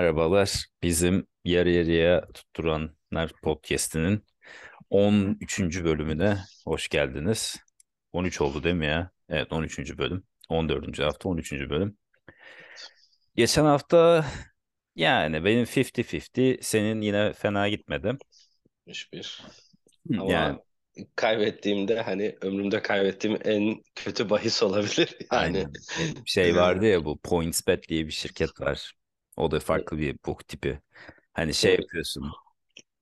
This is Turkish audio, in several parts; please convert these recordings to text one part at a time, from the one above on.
Merhabalar. Bizim yarı yarıya tutturanlar podcast'inin 13. bölümüne hoş geldiniz. 13 oldu değil mi ya? Evet 13. bölüm. 14. hafta 13. bölüm. Geçen hafta yani benim 50-50 senin yine fena gitmedi. 61. Hı, Ama Yani kaybettiğimde hani ömrümde kaybettiğim en kötü bahis olabilir. Yani aynen. E, Şey vardı ya bu PointsBet diye bir şirket var. O da farklı bir book tipi. Hani şey yapıyorsun.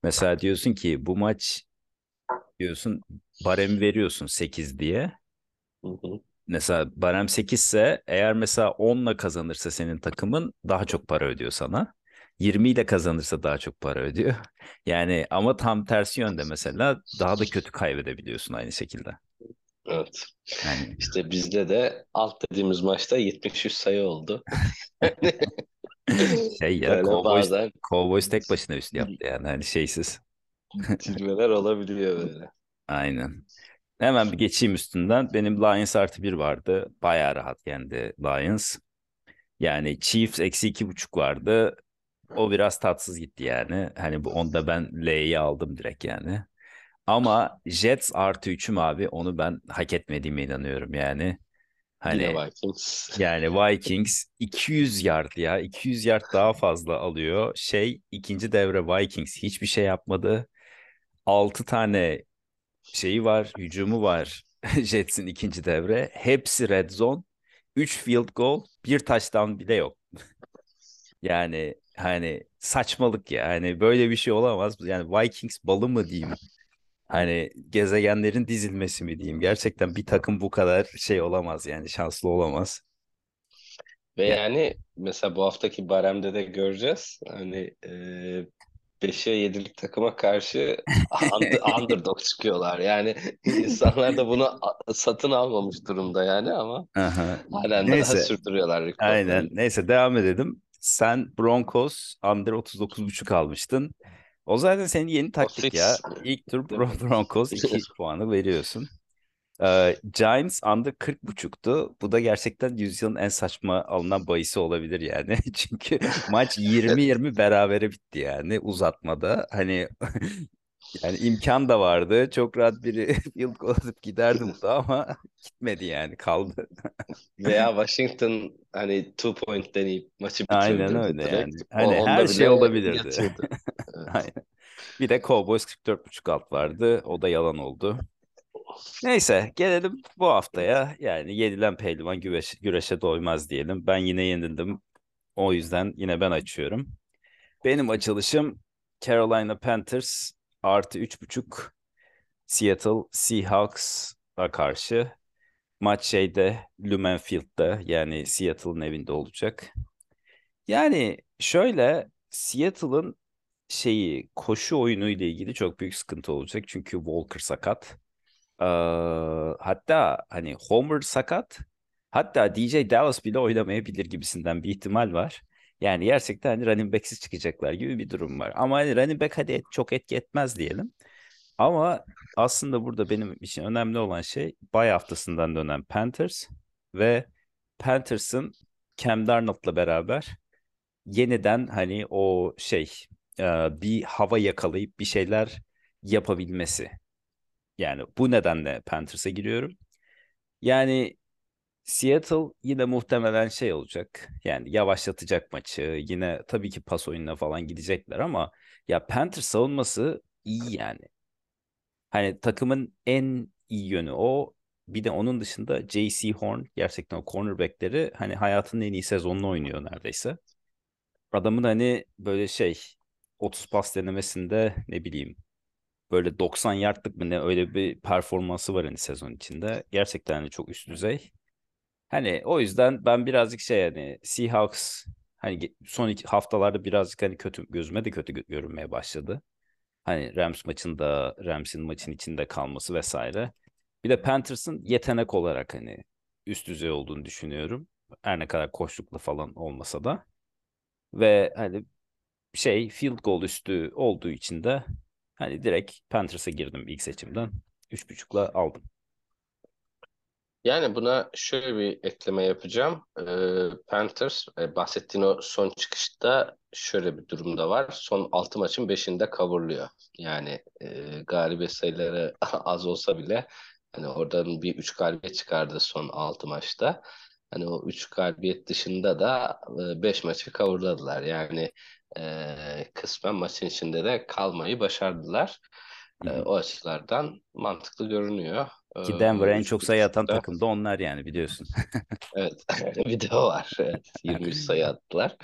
Mesela diyorsun ki bu maç diyorsun baremi veriyorsun 8 diye. Hı hı. Mesela barem 8 ise eğer mesela 10'la kazanırsa senin takımın daha çok para ödüyor sana. 20 ile kazanırsa daha çok para ödüyor. Yani ama tam tersi yönde mesela daha da kötü kaybedebiliyorsun aynı şekilde. Evet. Yani İşte bizde de alt dediğimiz maçta 73 sayı oldu. şey ya Böyle Cowboys, bazen Cowboys tek başına üst yaptı yani hani şeysiz. cilveler olabiliyor böyle. Aynen. Hemen bir geçeyim üstünden. Benim Lions artı bir vardı. Bayağı rahat yendi Lions. Yani Chiefs eksi iki buçuk vardı. O biraz tatsız gitti yani. Hani bu onda ben L'yi aldım direkt yani. Ama Jets artı üçüm abi onu ben hak etmediğime inanıyorum yani. Yine Hani Vikings. yani Vikings 200 yard ya 200 yard daha fazla alıyor. Şey ikinci devre Vikings hiçbir şey yapmadı. 6 tane şeyi var, hücumu var Jets'in ikinci devre. Hepsi red zone. 3 field goal, bir touchdown bile yok. Yani hani saçmalık ya. Hani böyle bir şey olamaz. Yani Vikings balı mı diyeyim? Hani gezegenlerin dizilmesi mi diyeyim? Gerçekten bir takım bu kadar şey olamaz yani şanslı olamaz. Ve Ya, yani mesela bu haftaki baremde de göreceğiz. Hani e, 5'e 7'lik takıma karşı under- underdog çıkıyorlar. Yani insanlar da bunu satın almamış durumda yani ama Aha. halen daha Neyse, sürdürüyorlar aynen. rekorlarını. Neyse devam edelim. Sen Broncos under 39.5 almıştın. O zaten senin yeni O taktik ya. İlk tur Broncos 2 puanı veriyorsun. Ee, Giants under 40.5'tu. Bu da gerçekten yüzyılın en saçma alınan bahisi olabilir yani. Çünkü maç 20-20 berabere bitti yani uzatmada. Hani yani imkan da vardı. Çok rahat biri field goal atıp giderdi burada ama gitmedi yani kaldı. Veya Washington hani two point deneyip maçı Aynen bitirebilirdi öyle direkt. yani. O, Hani her onda şey olabilirdi. Bir de Cowboys 44.5 alt vardı. O da yalan oldu. Neyse gelelim bu haftaya. Yani yenilen pehlivan güreş, güreşe doymaz diyelim. Ben yine yenildim. O yüzden yine ben açıyorum. Benim açılışım Carolina Panthers artı 3.5 Seattle Seahawks'a karşı. Maç şeyde Lumen Field'da yani Seattle'ın evinde olacak. Yani şöyle Seattle'ın şeyi koşu oyunu ile ilgili çok büyük sıkıntı olacak. Çünkü Walker sakat. Ee, hatta hani Homer sakat. Hatta DJ Dallas bile oynamayabilir gibisinden bir ihtimal var. Yani gerçekten hani running back'siz çıkacaklar gibi bir durum var. Ama hani running back hadi et- çok etki etmez diyelim. Ama aslında burada benim için önemli olan şey bay haftasından dönen Panthers ve Panthers'ın Cam Darnold'la beraber yeniden hani o şey bir hava yakalayıp bir şeyler yapabilmesi. Yani bu nedenle Panthers'a giriyorum. Yani Seattle yine muhtemelen şey olacak. Yani yavaşlatacak maçı. Yine tabii ki pas oyununa falan gidecekler ama ya Panthers savunması iyi yani. Hani takımın en iyi yönü o. Bir de onun dışında J.C. Horn gerçekten o cornerback'leri hani hayatının en iyi sezonunu oynuyor neredeyse. Adamın hani böyle şey 30 pas denemesinde ne bileyim böyle 90 yardlık mı ne öyle bir performansı var hani sezon içinde. Gerçekten hani çok üst düzey. Hani o yüzden ben birazcık şey hani Seahawks hani son iki haftalarda birazcık hani kötü gözüme de kötü gö- görünmeye başladı. Hani Rams maçında Rams'in maçın içinde kalması vesaire. Bir de Panthers'ın yetenek olarak hani üst düzey olduğunu düşünüyorum. Her ne kadar koşlukla falan olmasa da. Ve hani şey field goal üstü olduğu için de hani direkt Panthers'a girdim ilk seçimden. 3.5'la aldım. Yani buna şöyle bir ekleme yapacağım. Ee, Panthers e, bahsettiğin o son çıkışta şöyle bir durumda var. Son 6 maçın 5'inde coverlıyor. Yani e, galibiyet sayıları az olsa bile hani oradan bir 3 galibiyet çıkardı son 6 maçta. Hani o 3 galibiyet dışında da 5 maçı coverladılar. Yani e, kısmen maçın içinde de kalmayı başardılar. E, o açılardan mantıklı görünüyor. Ki Denver en Ee, çok sayı atan takım da onlar yani biliyorsun. evet video var. Evet 23 sayı attılar.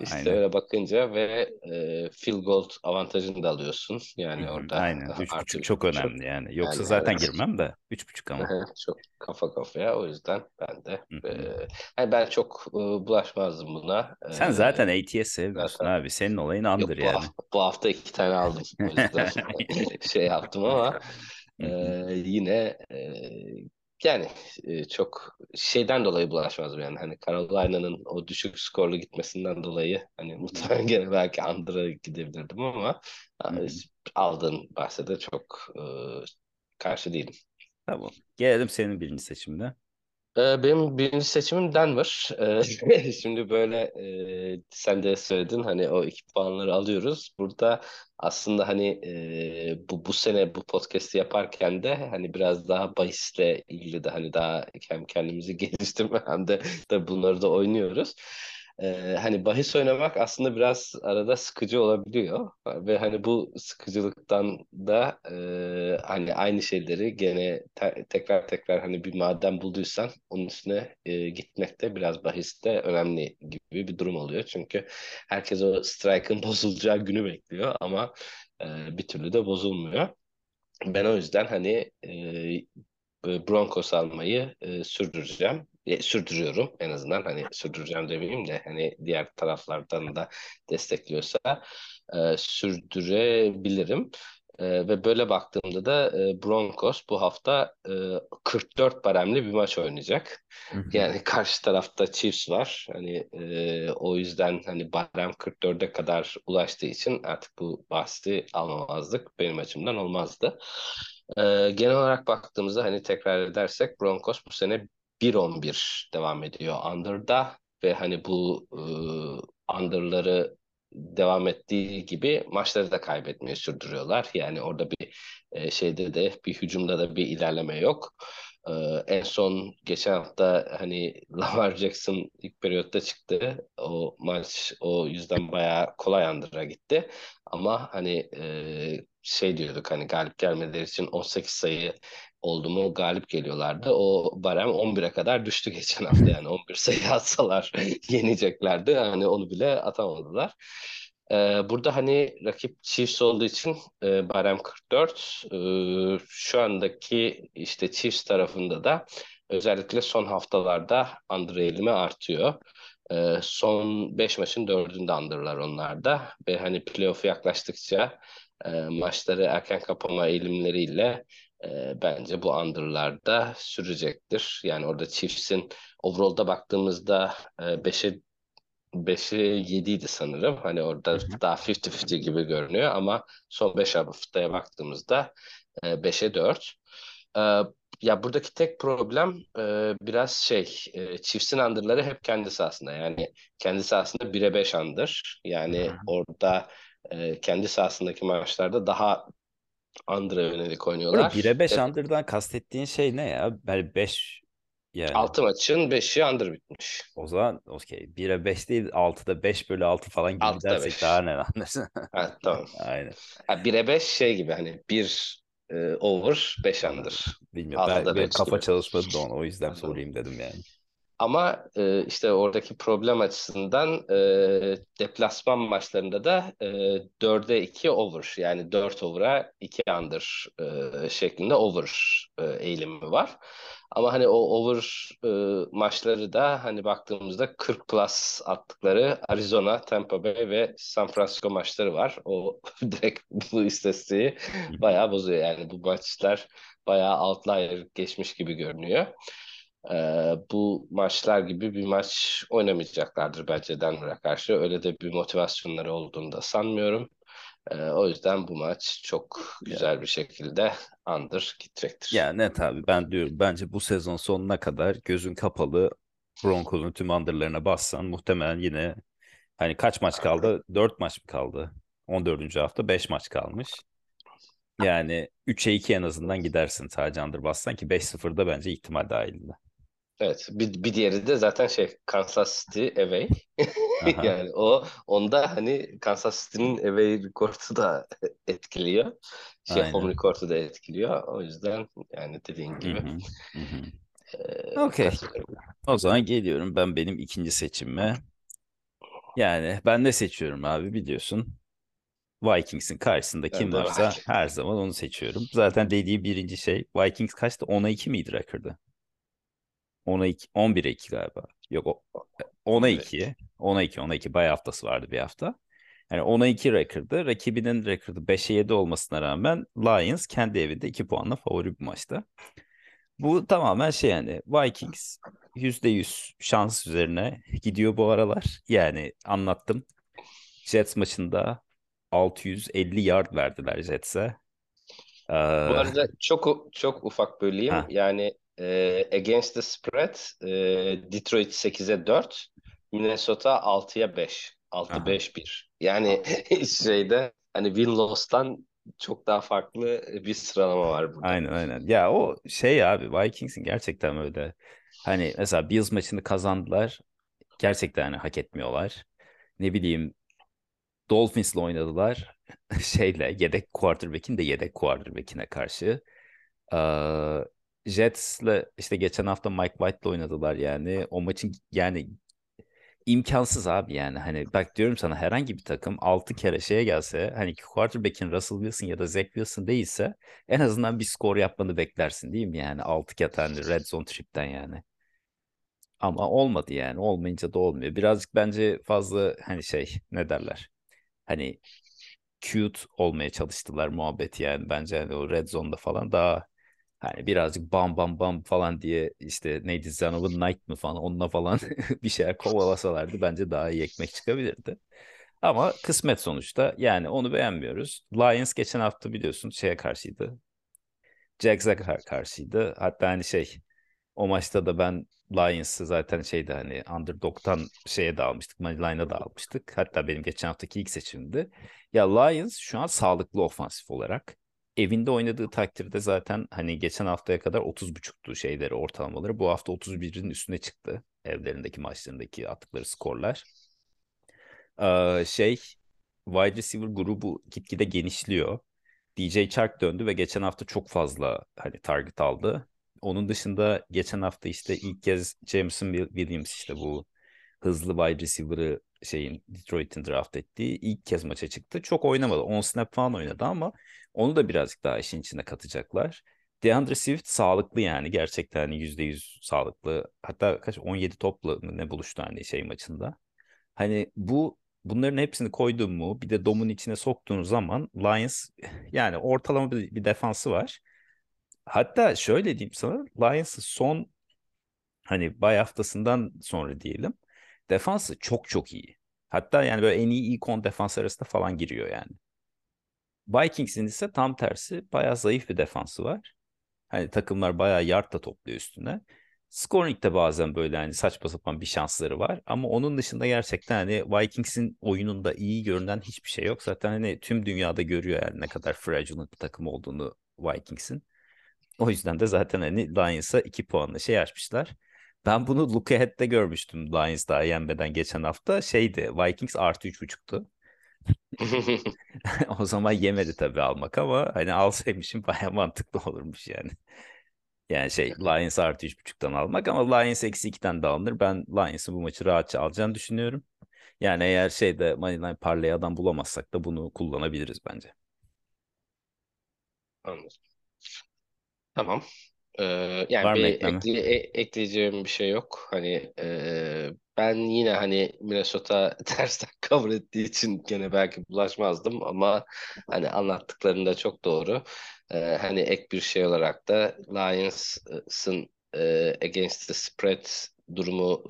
İşte Aynen. öyle bakınca ve e, field goal avantajını da alıyorsun. Yani orada Aynen. Üç artı buçuk üç çok buçuk. önemli yani. Yoksa Yani zaten evet. girmem de. Üç buçuk ama. Çok kafa kafaya. O yüzden ben de Hı e, yani ben çok e, bulaşmazdım buna. Sen E, zaten ATS sevmiyorsun zaten abi. Senin olayın under yok bu yani. hafta, bu hafta iki tane aldım. O yüzden şey yaptım ama Ee, yine e, yani e, çok şeyden dolayı bulaşmazdım yani hani Carolina'nın o düşük skorlu gitmesinden dolayı hani muhtemelen gene belki Under'a gidebilirdim ama Hı ha, hı. aldığın bahse de çok e, karşı değilim. Tamam. Gelelim senin birinci seçimine. Ee, Benim birinci seçimim Denver. Ee, Şimdi böyle e, sen de söyledin hani o iki puanları alıyoruz. Burada aslında hani e, bu bu sene bu podcast'i yaparken de hani biraz daha bahisle ilgili de hani daha hem kendimizi geliştirme hem de de bunları da oynuyoruz. Ee, hani bahis oynamak aslında biraz arada sıkıcı olabiliyor ve hani bu sıkıcılıktan da e, hani aynı şeyleri gene te- tekrar tekrar hani bir maden bulduysan onun üstüne e, gitmek de biraz bahiste önemli gibi bir durum oluyor. Çünkü herkes o strike'ın bozulacağı günü bekliyor ama e, bir türlü de bozulmuyor. Ben o yüzden hani e, Broncos almayı e, sürdüreceğim. E, sürdürüyorum en azından hani sürdüreceğim demeyeyim de hani diğer taraflardan da destekliyorsa e, sürdürebilirim. E, ve böyle baktığımda da e, Broncos bu hafta e, 44 baremli bir maç oynayacak. Yani karşı tarafta Chiefs var. Hani e, o yüzden hani barem 44'e kadar ulaştığı için artık bu bahsi almamazlık benim açımdan olmazdı. Ee, genel olarak baktığımızda hani tekrar edersek Broncos bu sene 1-11 devam ediyor under'da ve hani bu e, under'ları devam ettiği gibi maçları da kaybetmeyi sürdürüyorlar. Yani orada bir e, şeyde de bir hücumda da bir ilerleme yok. Ee, en son geçen hafta hani Lamar Jackson ilk periyotta çıktı. O maç o yüzden bayağı kolay under'a gitti. Ama hani e, şey diyorduk hani galip gelmeleri için 18 sayı oldu mu galip geliyorlardı. O barem 11'e kadar düştü geçen hafta yani 11 sayı atsalar yeneceklerdi. Hani onu bile atamadılar. Ee, burada hani rakip Chiefs olduğu için e, barem 44. Ee, şu andaki işte Chiefs tarafında da özellikle son haftalarda under eğilimi artıyor. Ee, son 5 maçın 4'ünde underlar onlarda ve hani playoff yaklaştıkça e, maçları erken kapama eğilimleriyle e, bence bu under'larda sürecektir. Yani orada Chiefs'in overall'da baktığımızda e, 5'e 5'e 7 idi sanırım. Hani orada hı. daha 50-50 gibi görünüyor ama son 5 haftaya baktığımızda e, 5'e 4. E, ya buradaki tek problem e, biraz şey e, Chiefs'in under'ları hep kendi sahasında. Yani kendi sahasında 1'e 5 under. Yani orada e, kendi sahasındaki maçlarda daha under'a yönelik oynuyorlar. 1'e 5 Dep under'dan kastettiğin şey ne ya? Yani 5 yani 6 maçın 5'i under bitmiş. o zaman okey. 1'e 5 değil 6'da 5 bölü 6 falan gibi 6'da gidersek daha 5. ne anlarsın? Ha, tamam. Aynen. Ha, 1'e 5 şey gibi hani 1 e, over 5 Anladım. under. Bilmiyorum. Ben, 6'da benim 5 kafa gibi. çalışmadı da ona. O yüzden sorayım dedim yani. Ama e, işte oradaki problem açısından e, deplasman maçlarında da e, 4'e 2 over yani 4 over'a 2 under e, şeklinde over e, eğilimi var. Ama hani o over e, maçları da hani baktığımızda 40 plus attıkları Arizona, Tampa Bay ve San Francisco maçları var. O direkt bu istatistiği bayağı bozuyor. Yani bu maçlar bayağı outlier geçmiş gibi görünüyor. Ee, bu maçlar gibi bir maç oynamayacaklardır bence Denver'a karşı. Öyle de bir motivasyonları olduğunu da sanmıyorum. E, o yüzden bu maç çok güzel bir şekilde under gidecektir. Ya net abi ben diyorum bence bu sezon sonuna kadar gözün kapalı Broncos'un tüm underlarına bassan muhtemelen yine hani kaç maç kaldı? 4 maç mı kaldı? 14. hafta 5 maç kalmış. Yani 3'e 2 en azından gidersin sadece under bassan ki 5-0'da bence ihtimal dahilinde. Evet. Bir, bir diğeri de zaten şey Kansas City away. yani o onda hani Kansas City'nin away rekordu da etkiliyor. Şey Aynen. home rekordu da etkiliyor. O yüzden yani dediğin gibi. Hı hı, hı Okey. katılıyorum. O zaman geliyorum ben benim ikinci seçimime. Yani ben ne seçiyorum abi biliyorsun. Vikings'in karşısında Ben kim varsa Vikings. her zaman onu seçiyorum. Zaten dediği birinci şey Vikings kaçtı? 10'a 2 miydi rekordu? 10'a 2, 11'e 2 galiba. Yok o 10'a 2. 10'a 2, 10'a 2 bay haftası vardı bir hafta. Yani 10'a 2 rekordu. Rakibinin rekordu 5'e 7 olmasına rağmen Lions kendi evinde 2 puanla favori bir maçta. Bu tamamen şey yani Vikings %100 şans üzerine gidiyor bu aralar. Yani anlattım. Jets maçında 650 yard verdiler Jets'e. Bu Ee, arada çok çok ufak böleyim. ha, Yani eee, against the spread eee, Detroit 8'e 4, Minnesota 6'ya 5. aha. 6-5-1. Yani şeyde hani win-loss'tan çok daha farklı bir sıralama var burada. Aynen aynen. Ya o şey abi Vikings'in gerçekten öyle. Hani mesela Bills maçını kazandılar. Gerçekten hani hak etmiyorlar. Ne bileyim Dolphins'le oynadılar. Şeyle yedek quarterback'in de yedek quarterback'ine karşı. Ee, Jets'le işte geçen hafta Mike White'la oynadılar yani. O maçın yani imkansız abi yani. Hani bak diyorum sana herhangi bir takım 6 kere şeye gelse hani quarterback'in Russell Wilson ya da Zach Wilson değilse en azından bir skor yapmanı beklersin değil mi yani 6 kere tane red zone trip'ten yani. Ama olmadı yani. Olmayınca da olmuyor. Birazcık bence fazla hani şey ne derler? Hani cute olmaya çalıştılar muhabbet yani bence hani o red zone'da falan daha hani birazcık bam bam bam falan diye işte neydi Zonovan Knight mı falan onunla falan bir şeyler kovalasalardı bence daha iyi ekmek çıkabilirdi. Ama kısmet sonuçta yani onu beğenmiyoruz. Lions geçen hafta biliyorsun şeye karşıydı. Jacks'a kar- karşıydı. Hatta hani şey o maçta da ben Lions'ı zaten şeydi hani underdog'tan şeye de almıştık. Moneyline'a da almıştık. Hatta benim geçen haftaki ilk seçimimdi. Ya Lions şu an sağlıklı ofansif olarak. Evinde oynadığı takdirde zaten hani geçen haftaya kadar 30.5'tu şeyleri ortalamaları. Bu hafta 31'in üstüne çıktı. Evlerindeki maçlarındaki attıkları skorlar. Ee, şey wide receiver grubu gitgide genişliyor. DJ Chark döndü ve geçen hafta çok fazla hani target aldı. Onun dışında geçen hafta işte ilk kez Jameson Williams işte bu hızlı wide receiver'ı şeyin Detroit'in draft ettiği ilk kez maça çıktı. Çok oynamadı. 10 snap falan oynadı ama onu da birazcık daha işin içine katacaklar. DeAndre Swift sağlıklı yani gerçekten hani %100 sağlıklı. Hatta kaç 17 topla ne buluştu hani şey maçında. Hani bu bunların hepsini koydun mu bir de domun içine soktuğun zaman Lions yani ortalama bir, bir defansı var. Hatta şöyle diyeyim sana Lions'ın son hani bay haftasından sonra diyelim defansı çok çok iyi. Hatta yani böyle en iyi 10 defans arasında falan giriyor yani. Vikings'in ise tam tersi bayağı zayıf bir defansı var. Hani takımlar bayağı yard da topluyor üstüne. Scoring'de bazen böyle hani saçma sapan bir şansları var. Ama onun dışında gerçekten hani Vikings'in oyununda iyi görünen hiçbir şey yok. Zaten hani tüm dünyada görüyor yani ne kadar fraudulent bir takım olduğunu Vikings'in. O yüzden de zaten hani Lions'a 2 puanla şey açmışlar. Ben bunu look ahead'de görmüştüm Lions daha yenmeden geçen hafta. Şeydi Vikings artı 3.5'tu. o zaman yemedi tabii almak ama hani alsaymışım baya mantıklı olurmuş yani. Yani şey Lions artı 3.5'tan almak ama Lions eksi 2'den de alınır. Ben Lions'ın bu maçı rahatça alacağını düşünüyorum. Yani eğer şeyde Moneyline parlay adam bulamazsak da bunu kullanabiliriz bence. Anladım. Tamam. Ee, yani Var mı bir ekleme? ekle- e- ekleyeceğim bir şey yok. Hani e, ben yine hani Minnesota tersten cover ettiği için gene belki bulaşmazdım ama hani anlattıklarında çok doğru. Ee, hani ek bir şey olarak da Lions'ın e, against the spread durumu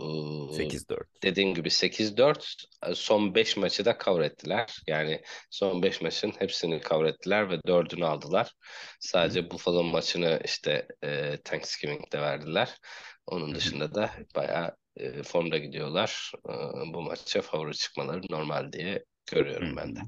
8-4. dediğim gibi 8-4. Son 5 maçı da cover ettiler. Yani son 5 maçın hepsini cover ettiler ve 4'ünü aldılar. Sadece Hı. Buffalo maçını işte e, Thanksgiving'de verdiler. Onun dışında da bayağı e, formda gidiyorlar. E, bu maça favori çıkmaları normal diye görüyorum Hı. ben de.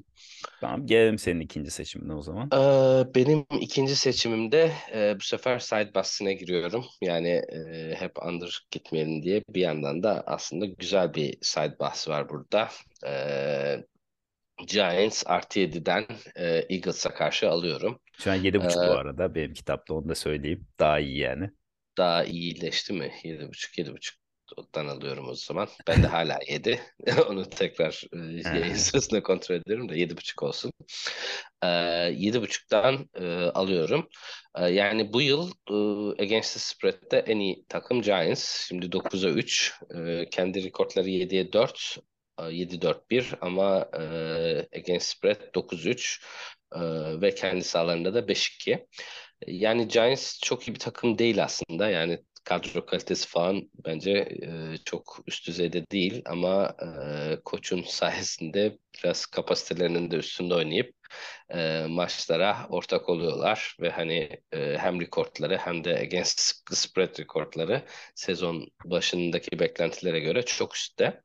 Tamam gelelim senin ikinci seçimine o zaman. Ee, benim ikinci seçimimde e, bu sefer side bassine giriyorum. Yani e, hep under gitmeyelim diye bir yandan da aslında güzel bir side bass var burada. Ee, Giants artı 7'den e, Eagles'a karşı alıyorum. Şu an 7.5 ee, bu arada benim kitapta onu da söyleyeyim. Daha iyi yani. Daha iyileşti mi? 7.5 7.5 Ottan alıyorum o zaman. Ben de hala 7. Onu tekrar e, yayın sırasında kontrol ediyorum da 7.5 olsun. E, 7.5'tan e, alıyorum. E, yani bu yıl e, Against the Spread'de en iyi takım Giants. Şimdi 9'a 3. E, kendi rekortları 7'ye 4. 7-4-1 ama e, Against Spread 9-3 e, ve kendi sahalarında da 5-2. Yani Giants çok iyi bir takım değil aslında. Yani kadro kalitesi falan bence e, çok üst düzeyde değil ama e, koçun sayesinde biraz kapasitelerinin de üstünde oynayıp e, maçlara ortak oluyorlar ve hani e, hem rekortları hem de against spread rekortları sezon başındaki beklentilere göre çok üstte.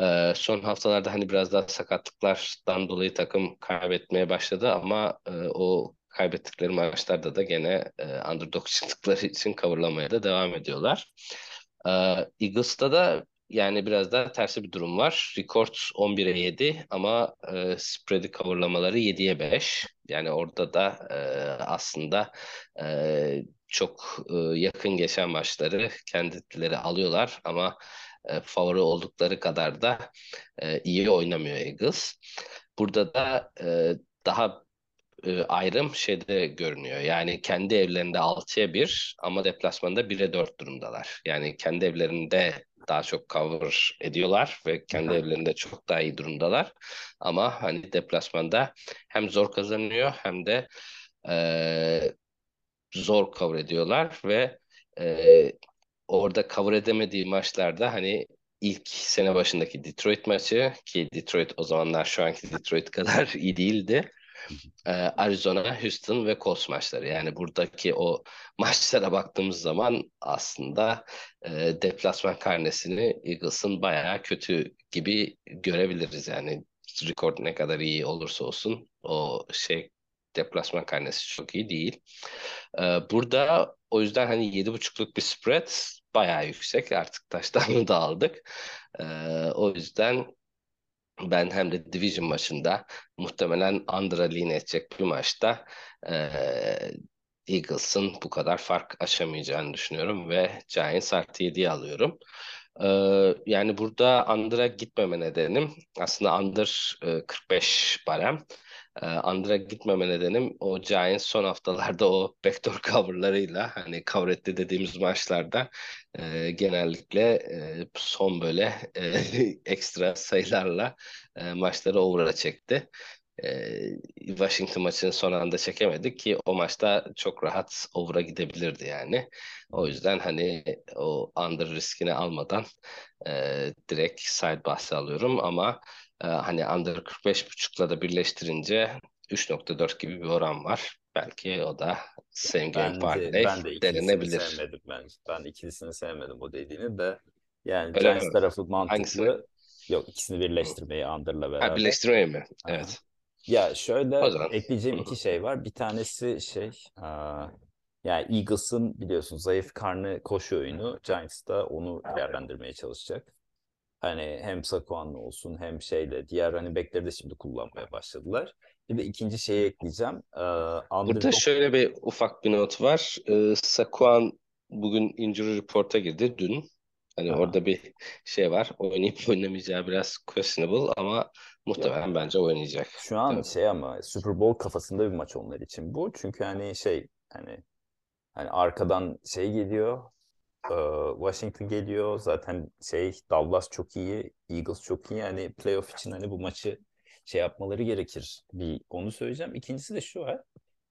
E, son haftalarda hani biraz daha sakatlıklardan dolayı takım kaybetmeye başladı ama e, o kaybettikleri maçlarda da gene e, underdog çıktıkları için coverlamaya da devam ediyorlar. E, Eagles'ta da yani biraz daha tersi bir durum var. Record 11'e 7 ama e, spread'i coverlamaları 7'ye 5. Yani orada da e, aslında e, çok e, yakın geçen maçları kendileri alıyorlar ama e, favori oldukları kadar da e, iyi oynamıyor Eagles. Burada da e, daha e, ayrım şeyde görünüyor. Yani kendi evlerinde 6'ya 1 ama deplasmanda 1'e 4 durumdalar. Yani kendi evlerinde daha çok cover ediyorlar ve kendi evlerinde çok daha iyi durumdalar. Ama hani deplasmanda hem zor kazanıyor hem de e, zor cover ediyorlar ve e, orada cover edemediği maçlarda hani ilk sene başındaki Detroit maçı ki Detroit o zamanlar şu anki Detroit kadar iyi değildi. Ee, Arizona, Houston ve Colts maçları. Yani buradaki o maçlara baktığımız zaman aslında e, deplasman karnesini Eagles'ın bayağı kötü gibi görebiliriz. Yani rekord ne kadar iyi olursa olsun o şey deplasman karnesi çok iyi değil. Ee, burada o yüzden hani 7.5'luk bir spread bayağı yüksek. Artık taştan da aldık. Ee, o yüzden ben hem de Division maçında muhtemelen under'a lean edecek bir maçta e, Eagles'ın bu kadar fark aşamayacağını düşünüyorum ve Giants artı 7'yi alıyorum. Ee, yani burada under'a gitmeme nedenim aslında under e, 45 barem. Ee, under'a gitmeme nedenim o Giants son haftalarda o backdoor coverlarıyla hani cover etti dediğimiz maçlarda e, genellikle e, son böyle e, ekstra sayılarla e, maçları over'a çekti. E, Washington maçını son anda çekemedik ki o maçta çok rahat over'a gidebilirdi yani. O yüzden hani o under riskini almadan e, direkt side bahsi alıyorum ama e, hani under 45.5'la da birleştirince 3.4 gibi bir oran var. Belki o da same game parlay ben de denenebilir. Sevmedim ben. Ben ikilisini sevmedim o dediğini de. Yani Öyle Giants mi? tarafı mantıklı. Hangisi? Yok ikisini birleştirmeyi Under'la beraber. Ha, birleştirmeyi mi? Evet. Ya şöyle ekleyeceğim iki şey var. Bir tanesi şey aa, yani Eagles'ın biliyorsun zayıf karnı koşu oyunu. Giants da onu değerlendirmeye çalışacak. Hani hem Saquon'la olsun hem şeyle diğer hani backleri de şimdi kullanmaya başladılar. Bir de ikinci şeyi ekleyeceğim. Ee, Burada şöyle bir ufak bir not var. Ee, Saquon bugün injury report'a girdi dün. Hani Aha. orada bir şey var. Oynayıp oynamayacağı biraz questionable ama muhtemelen ya. bence oynayacak. Şu an Tabii. şey ama Super Bowl kafasında bir maç onlar için bu. Çünkü hani şey hani hani arkadan şey geliyor Washington geliyor. Zaten şey Dallas çok iyi, Eagles çok iyi. Yani playoff için hani bu maçı şey yapmaları gerekir. Bir onu söyleyeceğim. İkincisi de şu var.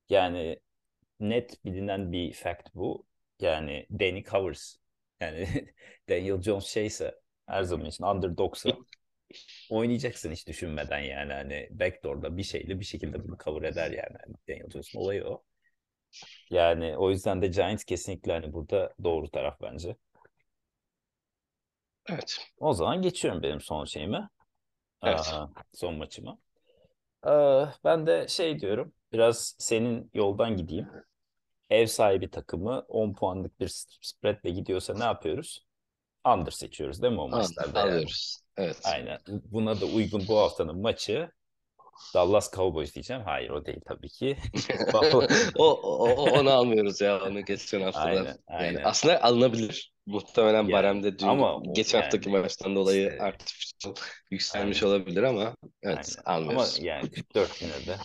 Yani net bilinen bir fact bu. Yani Danny Covers Yani Daniel Jones şeyse her zaman için underdogsa oynayacaksın hiç düşünmeden yani hani backdoor'da bir şeyle bir şekilde bunu cover eder yani. yani Daniel Jones'un olayı o. Yani o yüzden de Giants kesinlikle hani burada doğru taraf bence. Evet. O zaman geçiyorum benim son şeyime. Evet. Aa, son maçıma. Aa, ben de şey diyorum. Biraz senin yoldan gideyim. Ev sahibi takımı 10 puanlık bir spreadle gidiyorsa ne yapıyoruz? Under seçiyoruz değil mi o maçlarda yani? Alıyoruz. Evet. Aynen. Buna da uygun bu haftanın maçı Dallas Cowboys diyeceğim. Hayır o değil tabii ki. o, o, onu almıyoruz ya onu geçen haftadan. Aynen, Yani aynen. aslında alınabilir. Muhtemelen Yani, Barem'de dün ama geçen haftaki yani maçtan dolayı işte- artificial yükselmiş Aynen. olabilir ama evet Aynen. almıyoruz. Ama yani 44 yine de.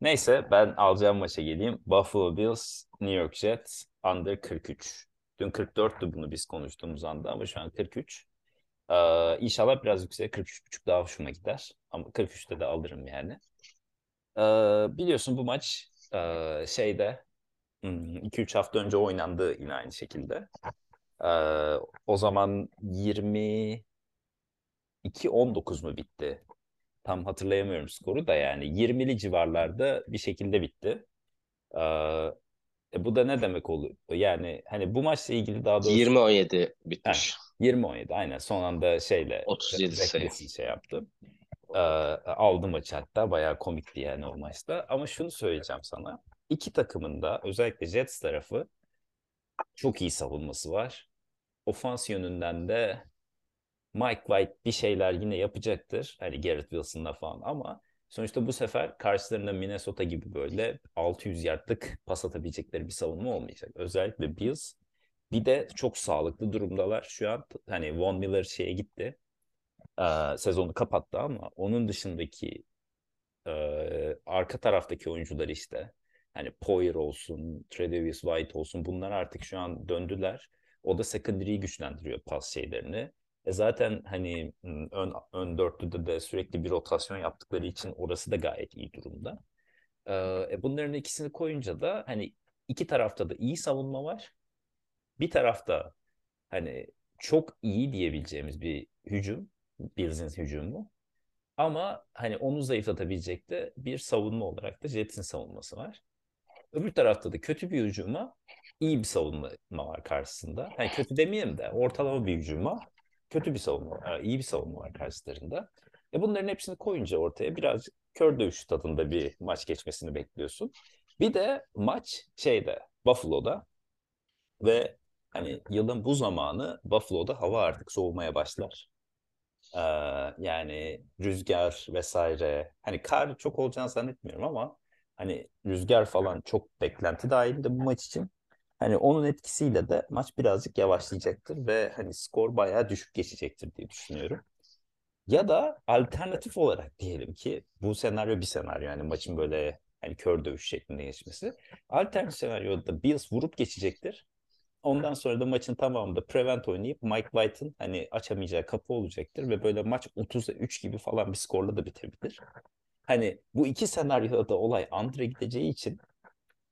Neyse ben alacağım maça geleyim. Buffalo Bills, New York Jets under 43. Dün 44'tü bunu biz konuştuğumuz anda ama şu an 43. Ee, inşallah biraz yüksek 43.5 daha hoşuma gider. Ama 43'te de alırım yani. Ee, biliyorsun bu maç e, şeyde 2-3 hafta önce oynandı yine aynı şekilde. Ee, o zaman 22-19 mu bitti? Tam hatırlayamıyorum skoru da yani 20'li civarlarda bir şekilde bitti. Ee, e, bu da ne demek oluyor? Yani hani bu maçla ilgili daha doğrusu 20-17 bitmiş. 20-17 aynen son anda şeyle 37 Zach sayı. Şey yaptı. Ee, aldı maçı hatta bayağı komikti yani o maçta. Ama şunu söyleyeceğim sana. İki takımın da özellikle Jets tarafı çok iyi savunması var. Ofans yönünden de Mike White bir şeyler yine yapacaktır. Hani Garrett Wilson'la falan ama sonuçta bu sefer karşılarında Minnesota gibi böyle 600 yardlık pas atabilecekleri bir savunma olmayacak. Özellikle Bills bir de çok sağlıklı durumdalar şu an. Hani Von Miller şeye gitti. Ee, sezonu kapattı ama onun dışındaki e, arka taraftaki oyuncular işte hani Poyer olsun, Tredavious White olsun bunlar artık şu an döndüler. O da secondary'yi güçlendiriyor pas şeylerini. E zaten hani ön, ön dörtlüde de sürekli bir rotasyon yaptıkları için orası da gayet iyi durumda. E, bunların ikisini koyunca da hani iki tarafta da iyi savunma var. Bir tarafta hani çok iyi diyebileceğimiz bir hücum, Bills'in hücumu. Ama hani onu zayıflatabilecek de bir savunma olarak da Jets'in savunması var. Öbür tarafta da kötü bir hücuma iyi bir savunma var karşısında. Hani kötü demeyeyim de ortalama bir hücuma kötü bir savunma var, iyi bir savunma var karşılarında. E bunların hepsini koyunca ortaya birazcık kör dövüş tadında bir maç geçmesini bekliyorsun. Bir de maç şeyde Buffalo'da ve hani yılın bu zamanı Buffalo'da hava artık soğumaya başlar. Ee, yani rüzgar vesaire hani kar çok olacağını zannetmiyorum ama hani rüzgar falan çok beklenti dahilinde bu maç için. Hani onun etkisiyle de maç birazcık yavaşlayacaktır ve hani skor bayağı düşük geçecektir diye düşünüyorum. Ya da alternatif olarak diyelim ki bu senaryo bir senaryo yani maçın böyle hani kör dövüş şeklinde geçmesi. Alternatif senaryoda Bills vurup geçecektir. Ondan sonra da maçın tamamında prevent oynayıp Mike White'ın hani açamayacağı kapı olacaktır ve böyle maç 30'a 3 gibi falan bir skorla da bitebilir. Hani bu iki senaryoda olay Andre gideceği için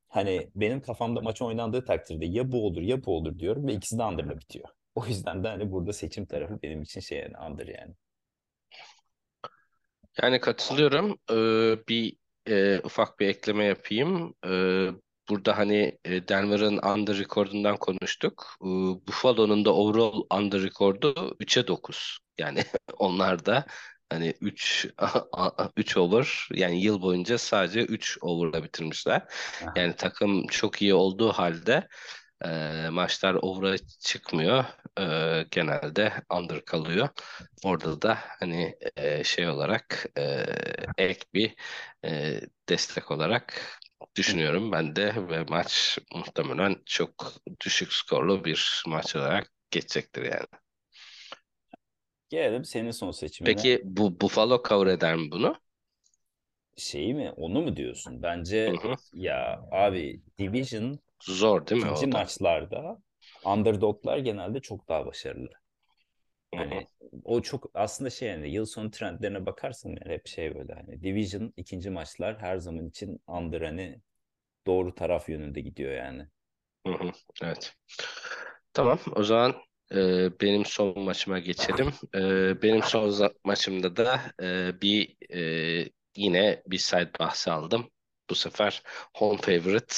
hani benim kafamda maç oynandığı takdirde ya bu olur ya bu olur diyorum ve ikisi de Under'la bitiyor. O yüzden de hani burada seçim tarafı benim için şey yani Under yani. Yani katılıyorum. Ee, bir e, ufak bir ekleme yapayım. Ee, burada hani e, Denver'ın under rekordundan konuştuk. Buffalo'nun da overall under rekordu 3'e 9. Yani onlar da hani 3 3 over yani yıl boyunca sadece 3 over'la bitirmişler. Aha. Yani takım çok iyi olduğu halde e, maçlar over'a çıkmıyor. E, genelde under kalıyor. Orada da hani e, şey olarak e, ek bir e, destek olarak düşünüyorum ben de ve maç muhtemelen çok düşük skorlu bir maç olarak geçecektir yani. Gelelim senin son seçimine. Peki bu Buffalo cover eder mi bunu? Şeyi mi onu mu diyorsun? Bence Hı hı. ya abi Division Zor değil mi ikinci maçlarda underdoglar genelde çok daha başarılı. Hani o çok aslında şey yani yıl sonu trendlerine bakarsın yani hep şey böyle hani Division ikinci maçlar her zaman için under hani doğru taraf yönünde gidiyor yani. Evet. Tamam, o zaman e, benim son maçıma geçelim. E, benim son maçımda da e, bir e, yine bir side bahsi aldım. Bu sefer home favorite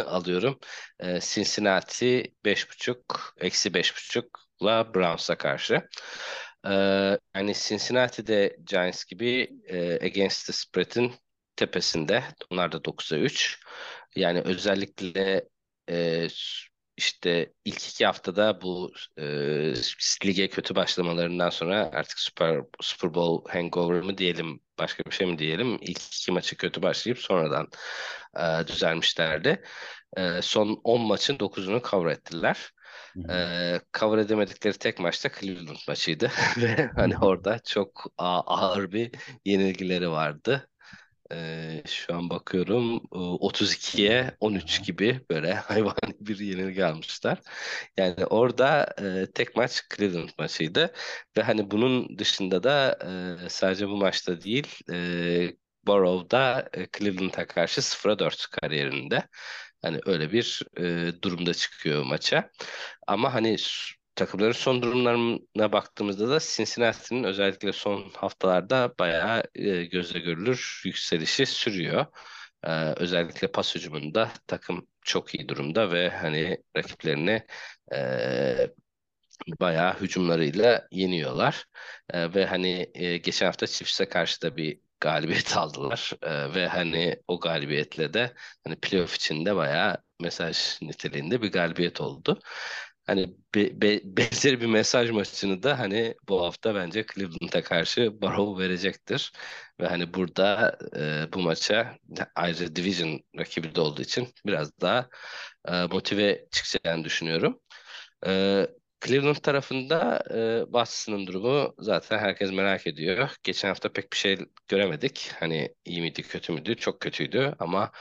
alıyorum. E, Cincinnati 5.5 eksi 5.5'la Browns'a karşı. E, yani Cincinnati'de Giants gibi e, against the spread'in tepesinde. Onlar da 9'a 3. Yani özellikle e, işte ilk iki haftada bu e, lige kötü başlamalarından sonra artık Super, Super Bowl hangover mı diyelim başka bir şey mi diyelim ilk iki maçı kötü başlayıp sonradan e, düzelmişlerdi. E, son 10 maçın 9'unu cover ettiler. E, cover edemedikleri tek maçta Cleveland maçıydı ve hani orada çok ağır bir yenilgileri vardı. Ee, şu an bakıyorum 32'ye 13 gibi böyle hayvani bir yenilgi almışlar. Yani orada e, tek maç Cleveland maçıydı ve hani bunun dışında da e, sadece bu maçta değil e, Burrow'da e, Cleveland'a karşı 0'a 4 kariyerinde. Hani öyle bir e, durumda çıkıyor maça. Ama hani takımların son durumlarına baktığımızda da Cincinnati'nin özellikle son haftalarda bayağı e, gözle görülür yükselişi sürüyor. E, özellikle pas hücumunda takım çok iyi durumda ve hani rakiplerini e, bayağı hücumlarıyla yeniyorlar. E, ve hani e, geçen hafta Chiefs'e karşı da bir galibiyet aldılar e, ve hani o galibiyetle de hani playoff içinde bayağı mesaj niteliğinde bir galibiyet oldu hani be, be, benzeri bir mesaj maçını da hani bu hafta bence Cleveland'a karşı Barrow verecektir. Ve hani burada e, bu maça ayrıca division rakibi de olduğu için biraz daha e, motive çıkacağını düşünüyorum. E, Cleveland tarafında e, Watson'ın durumu zaten herkes merak ediyor. Geçen hafta pek bir şey göremedik. Hani iyi miydi kötü müydü? Çok kötüydü ama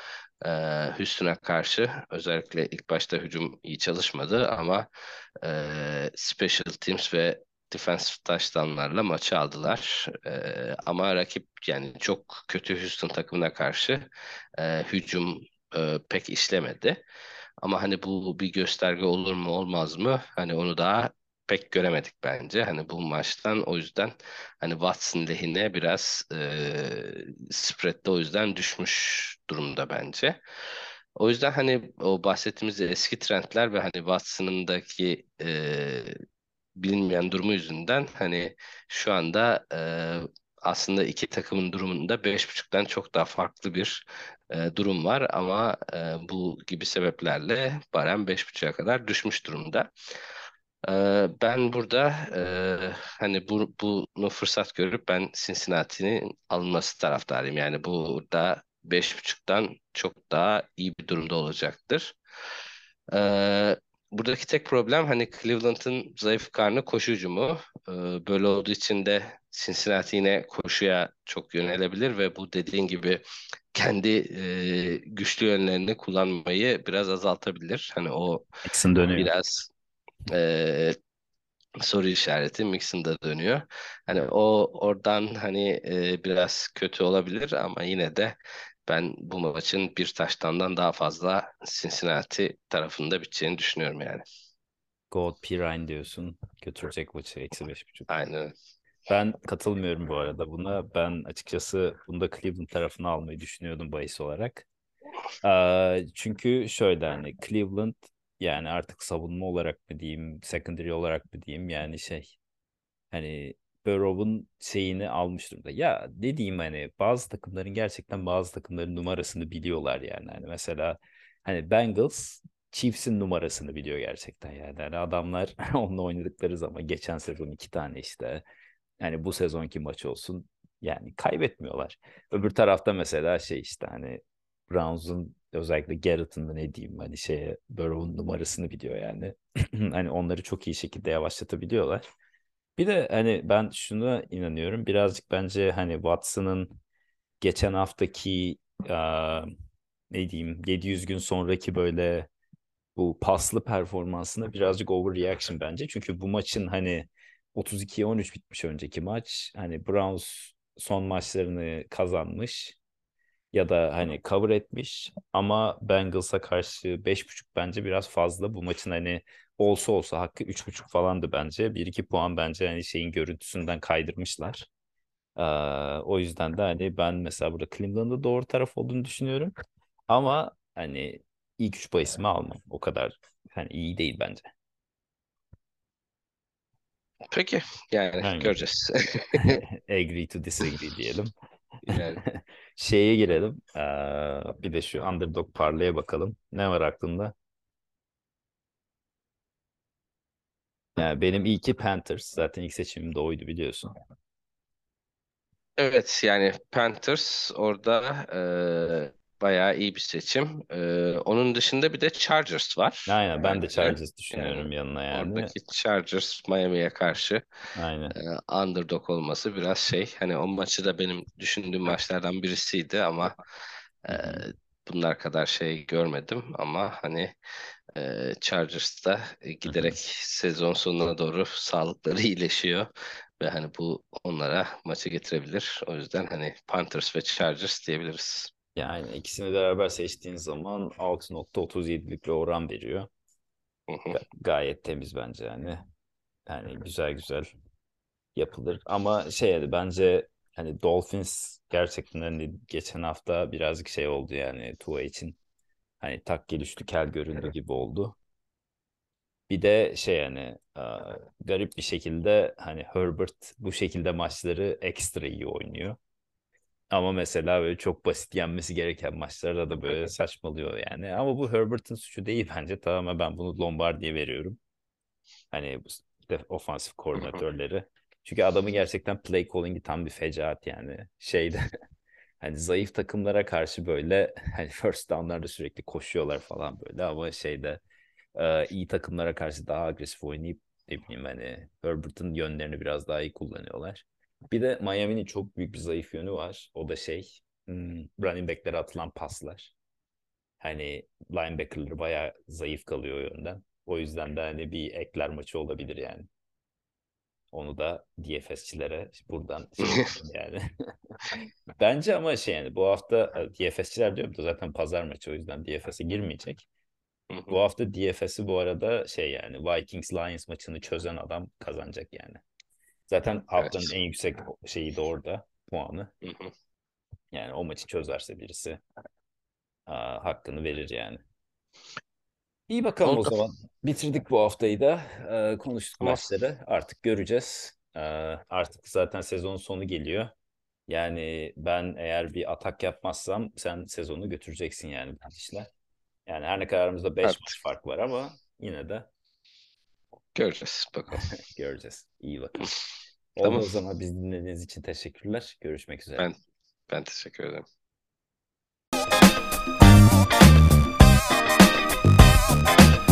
e, Houston'a karşı özellikle ilk başta hücum iyi çalışmadı ama e, special teams ve defensive touchdownlarla maçı aldılar. E, ama rakip yani çok kötü Houston takımına karşı e, hücum e, pek işlemedi. Ama hani bu bir gösterge olur mu olmaz mı? Hani onu daha pek göremedik bence. Hani bu maçtan o yüzden hani Watson lehine biraz e, spread'de o yüzden düşmüş durumda bence. O yüzden hani o bahsettiğimiz eski trendler ve hani Watson'ındaki e, bilinmeyen durumu yüzünden hani şu anda e, aslında iki takımın durumunda beş buçuktan çok daha farklı bir e, durum var ama e, bu gibi sebeplerle barem beş buçuğa kadar düşmüş durumda. Ee, ben burada e, hani bu, bunu fırsat görüp ben Cincinnati'nin alınması taraftarıyım. Yani burada beş buçuktan çok daha iyi bir durumda olacaktır. Ee, buradaki tek problem hani Cleveland'ın zayıf karnı koşu hücumu. Ee, böyle olduğu için de Cincinnati yine koşuya çok yönelebilir ve bu dediğin gibi kendi e, güçlü yönlerini kullanmayı biraz azaltabilir. Hani o biraz e, soru işareti Mixon'da dönüyor. Hani o oradan hani e, biraz kötü olabilir ama yine de ben bu maçın bir taştandan daha fazla Cincinnati tarafında biteceğini düşünüyorum yani. Gold Pirine diyorsun. Götürecek maçı eksi beş buçuk. Aynen. Ben katılmıyorum bu arada buna. Ben açıkçası bunda Cleveland tarafını almayı düşünüyordum bahis olarak. Çünkü şöyle hani Cleveland yani artık savunma olarak mı diyeyim, secondary olarak mı diyeyim yani şey hani Burrow'un şeyini almış durumda. Ya dediğim hani bazı takımların gerçekten bazı takımların numarasını biliyorlar yani. Hani mesela hani Bengals Chiefs'in numarasını biliyor gerçekten yani. yani adamlar onunla oynadıkları zaman geçen sezon iki tane işte yani bu sezonki maç olsun yani kaybetmiyorlar. Öbür tarafta mesela şey işte hani Browns'un özellikle Garrett'ın da ne diyeyim hani şeye Burrow'un numarasını biliyor yani. hani onları çok iyi şekilde yavaşlatabiliyorlar. Bir de hani ben şuna inanıyorum. Birazcık bence hani Watson'ın geçen haftaki uh, ne diyeyim 700 gün sonraki böyle bu paslı performansına birazcık overreaction bence. Çünkü bu maçın hani 32'ye 13 bitmiş önceki maç. Hani Browns son maçlarını kazanmış. ya da hani cover etmiş ama Bengals'a karşı 5.5 bence biraz fazla. Bu maçın hani olsa olsa hakkı 3.5 falandı bence. 1-2 puan bence hani şeyin görüntüsünden kaydırmışlar. Ee, o yüzden de hani ben mesela burada Cleveland'da doğru taraf olduğunu düşünüyorum. Ama hani ilk 3 bahisimi almam. O kadar hani iyi değil bence. Peki yani Yani göreceğiz. agree to disagree diyelim. Yani Şeye girelim. Ee, bir de şu underdog parlaya bakalım. Ne var aklında? Yani benim iyi ki Panthers. Zaten ilk seçimim de oydu biliyorsun. evet yani Panthers orada bayağı iyi bir seçim. E, onun dışında bir de Chargers var. Aynen ben de bence. Chargers düşünüyorum Yani yanına yani. Oradaki Chargers Miami'ye karşı Aynen. e, underdog olması biraz şey. Hani o maçı da benim düşündüğüm maçlardan birisiydi ama e, bunlar kadar şey görmedim ama hani e, Chargers da Hı hı. giderek sezon sonuna doğru sağlıkları iyileşiyor ve hani bu onlara maçı getirebilir. O yüzden hani Panthers ve Chargers diyebiliriz. Yani ikisini beraber seçtiğin zaman 6.37'lik bir oran veriyor. Ga- gayet temiz bence yani. Yani güzel güzel yapılır. Ama şey yani bence hani Dolphins gerçekten hani geçen hafta birazcık şey oldu yani Tua için. Hani takke düştü kel göründü gibi oldu. Bir de şey yani garip bir şekilde hani Herbert bu şekilde maçları ekstra iyi oynuyor. Ama mesela böyle çok basit yenmesi gereken maçlarda da böyle saçmalıyor yani. Ama bu Herbert'ın suçu değil bence. Tamamen ben bunu Lombardi'ye veriyorum. Hani bu ofansif koordinatörleri. Çünkü adamı gerçekten play calling'i tam bir fecaat yani. Şeyde hani zayıf takımlara karşı böyle hani first down'larda sürekli koşuyorlar falan böyle ama şeyde e, iyi takımlara karşı daha agresif oynayıp ne bileyim hani Herbert'ın yönlerini biraz daha iyi kullanıyorlar. Bir de Miami'nin çok büyük bir zayıf yönü var. O da şey hmm, running back'lere atılan paslar. Hani linebacker'ları bayağı zayıf kalıyor o yönden. O yüzden de hani bir ekler maçı olabilir yani. Onu da DFS'çilere buradan şey yani. Bence ama şey yani bu hafta e, DFS'çiler diyorum da zaten pazar maçı o yüzden DFS'e girmeyecek. Bu hafta DFS'i bu arada şey yani Vikings Lions maçını çözen adam kazanacak yani. Zaten haftanın Evet. en yüksek şeyi de orada puanı. Hı hı. Yani o maçı çözerse birisi aa, hakkını verir yani. İyi bakalım o Oldu. zaman. Bitirdik bu haftayı da. Ee, konuştuk Tamam. maçları. Artık göreceğiz. Ee, artık zaten sezonun sonu geliyor. Yani ben eğer bir atak yapmazsam sen sezonu götüreceksin yani bu işler. Yani her ne kadar aramızda 5 Evet. maç fark var ama yine de Göreceğiz bakalım. göreceğiz. İyi bakalım. Oldu tamam. o zaman biz dinlediğiniz için teşekkürler. Görüşmek üzere. Ben, ben teşekkür ederim. Thank you.